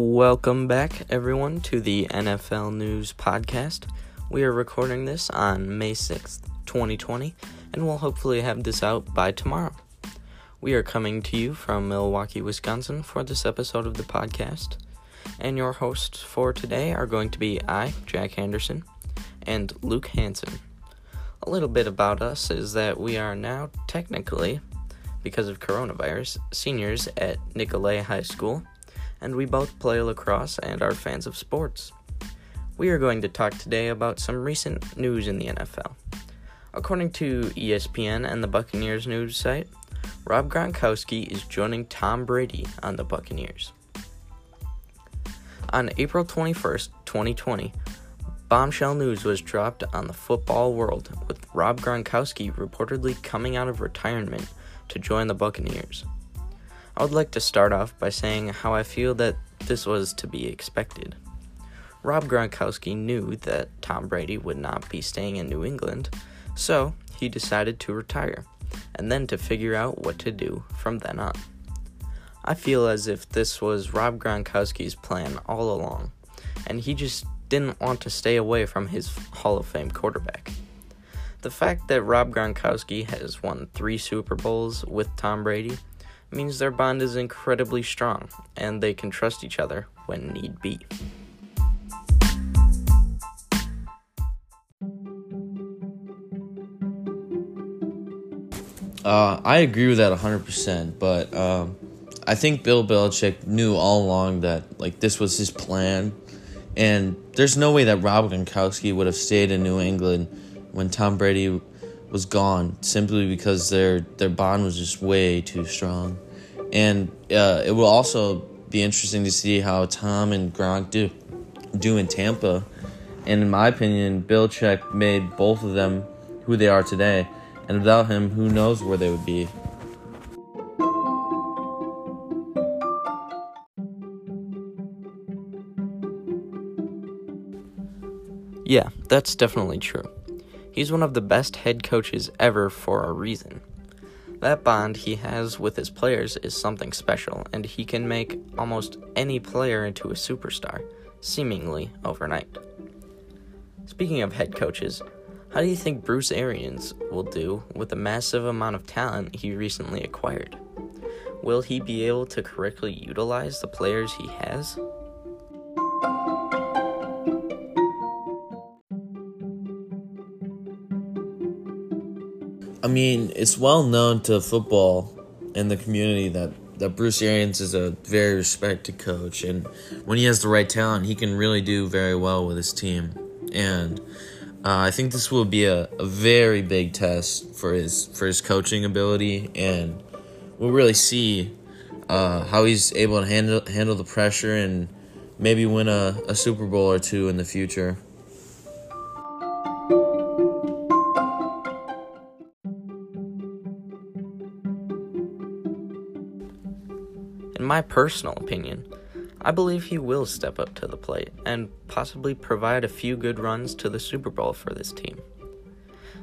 Welcome back, everyone, to the NFL News Podcast. We are recording this on May 6th, 2020, and we'll hopefully have this out by tomorrow. We are coming to you from Milwaukee, Wisconsin for this episode of the podcast, and your hosts for today are going to be I, Jack Anderson, and Luke Hanson. A little bit about us is that we are now technically, because of coronavirus, seniors at Nicolet High School and we both play lacrosse and are fans of sports. We are going to talk today about some recent news in the NFL. According to ESPN and the Buccaneers news site, Rob Gronkowski is joining Tom Brady on the Buccaneers. On April 21st, 2020, bombshell news was dropped on the football world with Rob Gronkowski reportedly coming out of retirement to join the Buccaneers. I would like to start off by saying how I feel that this was to be expected. Rob Gronkowski knew that Tom Brady would not be staying in New England, so he decided to retire and then to figure out what to do from then on. I feel as if this was Rob Gronkowski's plan all along, and he just didn't want to stay away from his Hall of Fame quarterback. The fact that Rob Gronkowski has won three Super Bowls with Tom Brady means their bond is incredibly strong and they can trust each other when need be. Uh, I agree with that 100%, but um, I think Bill Belichick knew all along that like this was his plan, and there's no way that Rob Gronkowski would have stayed in New England when Tom Brady was gone simply because their their bond was just way too strong, and uh, it will also be interesting to see how Tom and Gronk do do in Tampa. And in my opinion, Belichick made both of them who they are today, and without him, who knows where they would be. Yeah, that's definitely true. He's one of the best head coaches ever for a reason. That bond he has with his players is something special, and he can make almost any player into a superstar, seemingly overnight. Speaking of head coaches, how do you think Bruce Arians will do with the massive amount of talent he recently acquired? Will he be able to correctly utilize the players he has? I mean, it's well known to football and the community that, that Bruce Arians is a very respected coach, and when he has the right talent, he can really do very well with his team. And uh, I think this will be a, a very big test for his for his coaching ability, and we'll really see uh, how he's able to handle handle the pressure and maybe win a, a Super Bowl or two in the future. My personal opinion, I believe he will step up to the plate and possibly provide a few good runs to the Super Bowl for this team.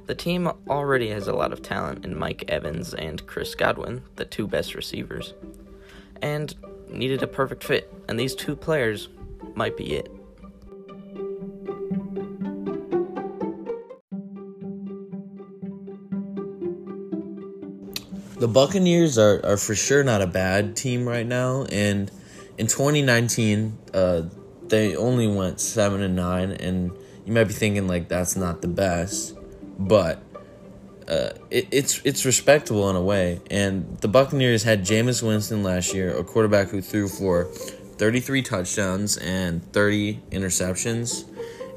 The team already has a lot of talent in Mike Evans and Chris Godwin, the two best receivers, and needed a perfect fit, and these two players might be it. The Buccaneers are, are for sure not a bad team right now, and in 2019, uh, they only went seven and nine, and you might be thinking like that's not the best, but uh, it, it's it's respectable in a way. And the Buccaneers had Jameis Winston last year, a quarterback who threw for 33 touchdowns and 30 interceptions,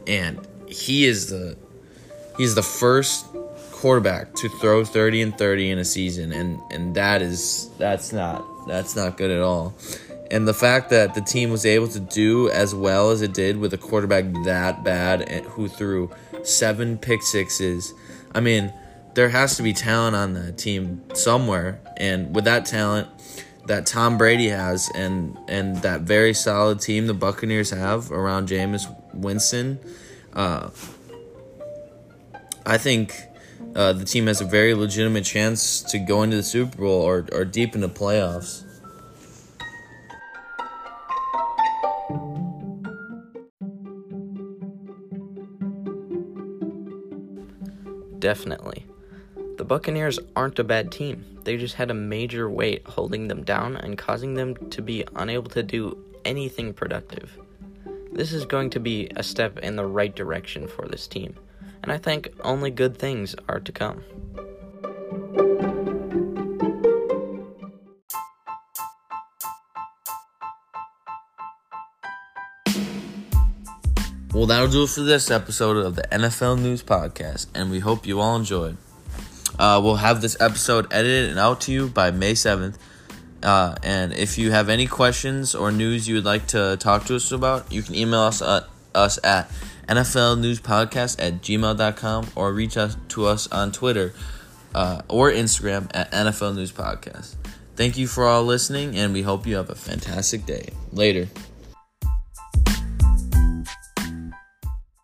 and he is the he's the first quarterback to throw 30 and 30 in a season and and that is that's not that's not good at all. And the fact that the team was able to do as well as it did with a quarterback that bad who threw seven pick sixes i mean there has to be talent on that team somewhere. And with that talent that Tom Brady has and and that very solid team the Buccaneers have around Jameis Winston uh, I think uh, the team has a very legitimate chance to go into the Super Bowl or, or deep into playoffs. Definitely. The Buccaneers aren't a bad team. They just had a major weight holding them down and causing them to be unable to do anything productive. This is going to be a step in the right direction for this team and I think only good things are to come. Well, that'll do it for this episode of the NFL News Podcast, and we hope you all enjoyed. Uh, we'll have this episode edited and out to you by May 7th. Uh, and if you have any questions or news you would like to talk to us about, you can email us at, us at NFLnewspodcast at gmail.com or reach out to us on Twitter uh, or Instagram at NFL News Podcast. Thank you for all listening, and we hope you have a fantastic day. Later.